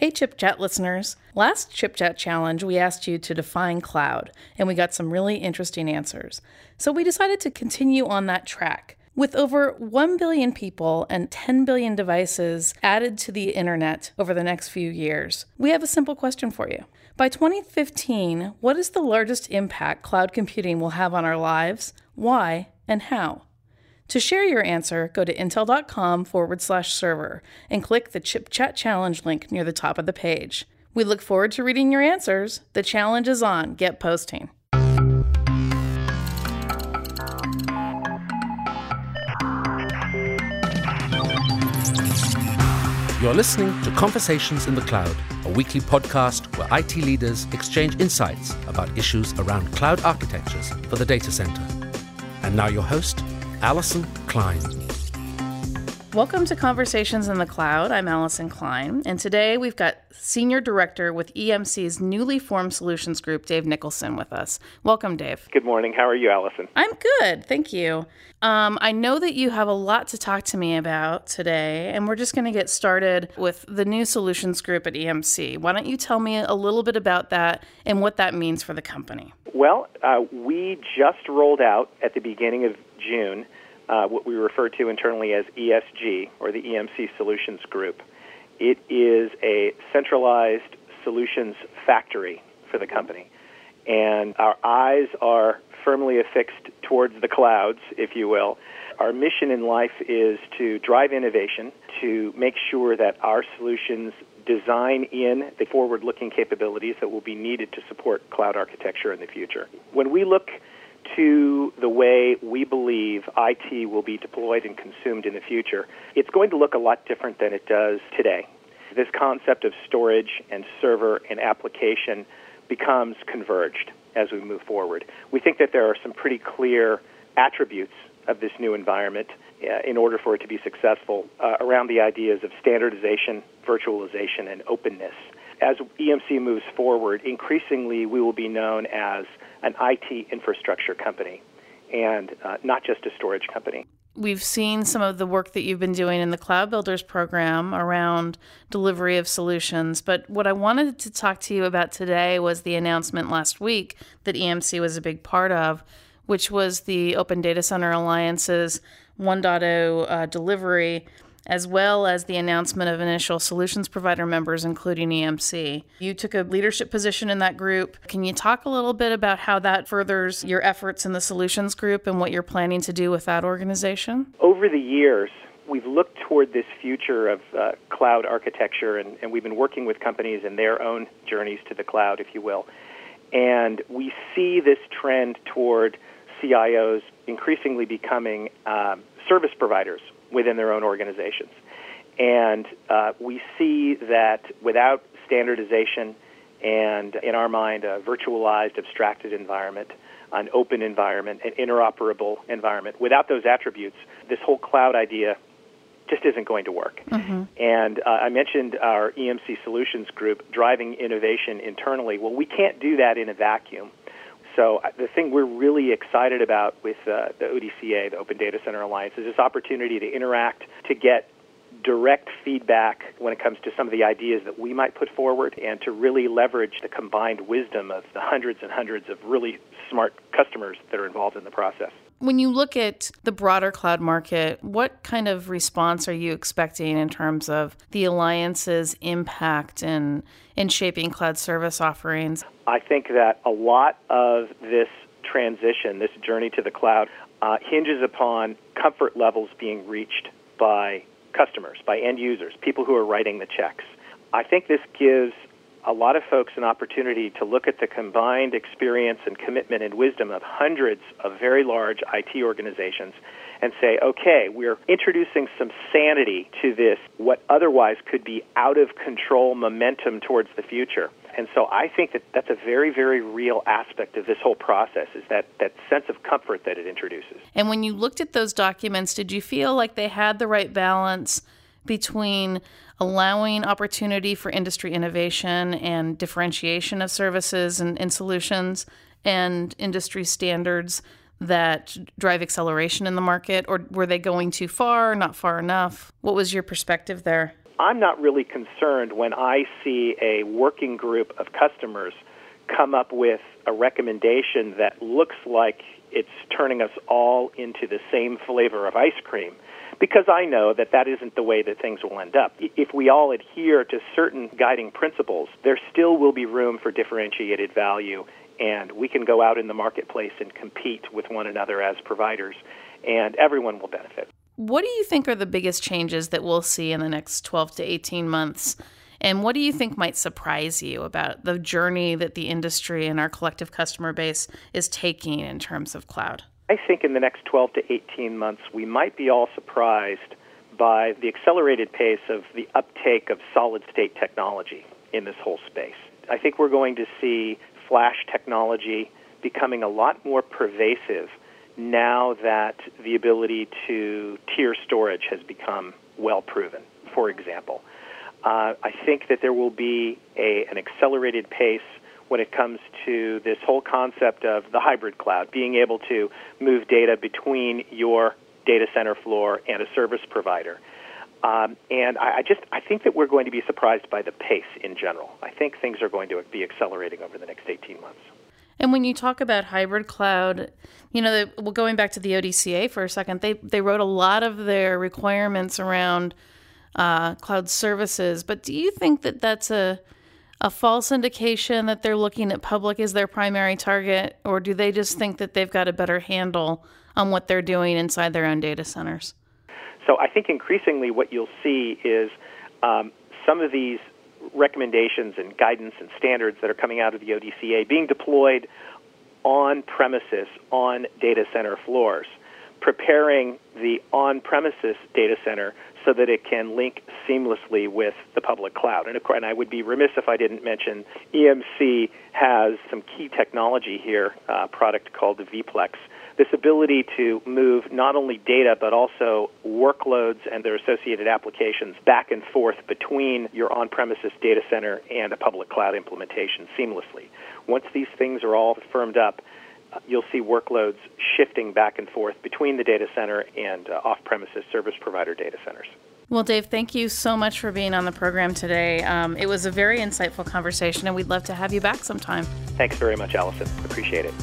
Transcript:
Hey, Chip Chat listeners. Last Chip Chat challenge, we asked you to define cloud, and we got some really interesting answers. So we decided to continue on that track. With over 1 billion people and 10 billion devices added to the internet over the next few years, we have a simple question for you. By 2015, what is the largest impact cloud computing will have on our lives? Why and how? To share your answer, go to intel.com forward slash server and click the Chip Chat Challenge link near the top of the page. We look forward to reading your answers. The challenge is on. Get posting. You're listening to Conversations in the Cloud, a weekly podcast where IT leaders exchange insights about issues around cloud architectures for the data center. And now, your host, Allyson Klein. Welcome to Conversations in the Cloud. I'm Allyson Klein, and today we've got Senior Director with EMC's newly formed Solutions Group, Dave Nicholson, with us. Welcome, Dave. Good morning. How are you, Allyson? I'm good, thank you. Um, I know that you have a lot to talk to me about today, and we're just going to get started with the new Solutions Group at EMC. Why don't you tell me a little bit about that and what that means for the company? Well, uh, we just rolled out at the beginning of June uh, what we refer to internally as ESG, or the EMC Solutions Group. It is a centralized solutions factory for the company. And our eyes are firmly affixed towards the clouds, if you will. Our mission in life is to drive innovation, to make sure that our solutions design in the forward looking capabilities that will be needed to support cloud architecture in the future. When we look to the way we believe IT will be deployed and consumed in the future, it's going to look a lot different than it does today. This concept of storage and server and application becomes converged as we move forward. We think that there are some pretty clear attributes of this new environment uh, in order for it to be successful uh, around the ideas of standardization, virtualization, and openness. As EMC moves forward, increasingly we will be known as an IT infrastructure company and uh, not just a storage company. We've seen some of the work that you've been doing in the Cloud Builders program around delivery of solutions. But what I wanted to talk to you about today was the announcement last week that EMC was a big part of, which was the Open Data Center Alliance's 1.0 uh, delivery as well as the announcement of initial solutions provider members, including EMC. You took a leadership position in that group. Can you talk a little bit about how that furthers your efforts in the solutions group and what you're planning to do with that organization? Over the years, we've looked toward this future of uh, cloud architecture, and, and we've been working with companies in their own journeys to the cloud, if you will. And we see this trend toward CIOs increasingly becoming um, service providers within their own organizations. And uh, we see that without standardization and, in our mind, a virtualized, abstracted environment, an open environment, an interoperable environment, without those attributes, this whole cloud idea just isn't going to work. Mm-hmm. And uh, I mentioned our EMC Solutions Group driving innovation internally. Well, we can't do that in a vacuum. So uh, the thing we're really excited about with uh, the ODCA, the Open Data Center Alliance, is this opportunity to interact, to get direct feedback when it comes to some of the ideas that we might put forward, and to really leverage the combined wisdom of the hundreds and hundreds of really smart customers that are involved in the process. When you look at the broader cloud market, what kind of response are you expecting in terms of the alliance's impact in, in shaping cloud service offerings? I think that a lot of this transition, this journey to the cloud, uh, hinges upon comfort levels being reached by customers, by end users, people who are writing the checks. I think this gives a lot of folks an opportunity to look at the combined experience and commitment and wisdom of hundreds of very large IT organizations and say, okay, we're introducing some sanity to this, what otherwise could be out of control momentum towards the future. And so I think that that's a very, very real aspect of this whole process is that, that sense of comfort that it introduces. And when you looked at those documents, did you feel like they had the right balance between allowing opportunity for industry innovation and differentiation of services and, and solutions and industry standards that drive acceleration in the market, or were they going too far, not far enough? What was your perspective there? I'm not really concerned when I see a working group of customers come up with a recommendation that looks like it's turning us all into the same flavor of ice cream because I know that that isn't the way that things will end up. If we all adhere to certain guiding principles, there still will be room for differentiated value, and we can go out in the marketplace and compete with one another as providers, and everyone will benefit. What do you think are the biggest changes that we'll see in the next 12 to 18 months? And what do you think might surprise you about the journey that the industry and our collective customer base is taking in terms of cloud? I think in the next 12 to 18 months, we might be all surprised by the accelerated pace of the uptake of solid state technology in this whole space. I think we're going to see flash technology becoming a lot more pervasive now that the ability to tier storage has become well proven, for example. Uh, I think that there will be a, an accelerated pace when it comes to this whole concept of the hybrid cloud, being able to move data between your data center floor and a service provider. Um, and I, I just I think that we're going to be surprised by the pace in general. I think things are going to be accelerating over the next 18 months. And when you talk about hybrid cloud, you know, they, well, going back to the ODCA for a second, they they wrote a lot of their requirements around uh, cloud services. But do you think that that's a a false indication that they're looking at public as their primary target, or do they just think that they've got a better handle on what they're doing inside their own data centers? So I think increasingly what you'll see is um, some of these recommendations and guidance and standards that are coming out of the ODCA being deployed on premises on data center floors, preparing the on premises data center so that it can link seamlessly with the public cloud. And, course, and I would be remiss if I didn't mention EMC has some key technology here, a product called the vPlex. This ability to move not only data but also workloads and their associated applications back and forth between your on premises data center and a public cloud implementation seamlessly. Once these things are all firmed up, you'll see workloads shifting back and forth between the data center and uh, off premises service provider data centers. Well, Dave, thank you so much for being on the program today. Um, it was a very insightful conversation, and we'd love to have you back sometime. Thanks very much, Allyson. Appreciate it.